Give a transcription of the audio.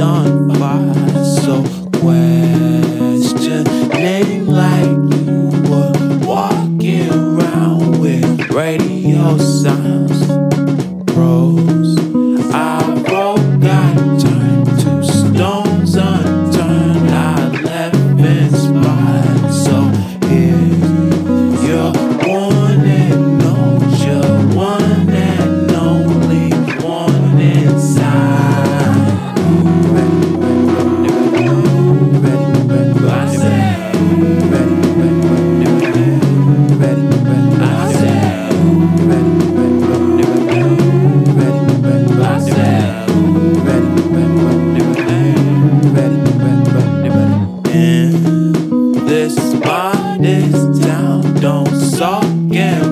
done by. So question name like you were walking around with radio signs. Bro. Town don't suck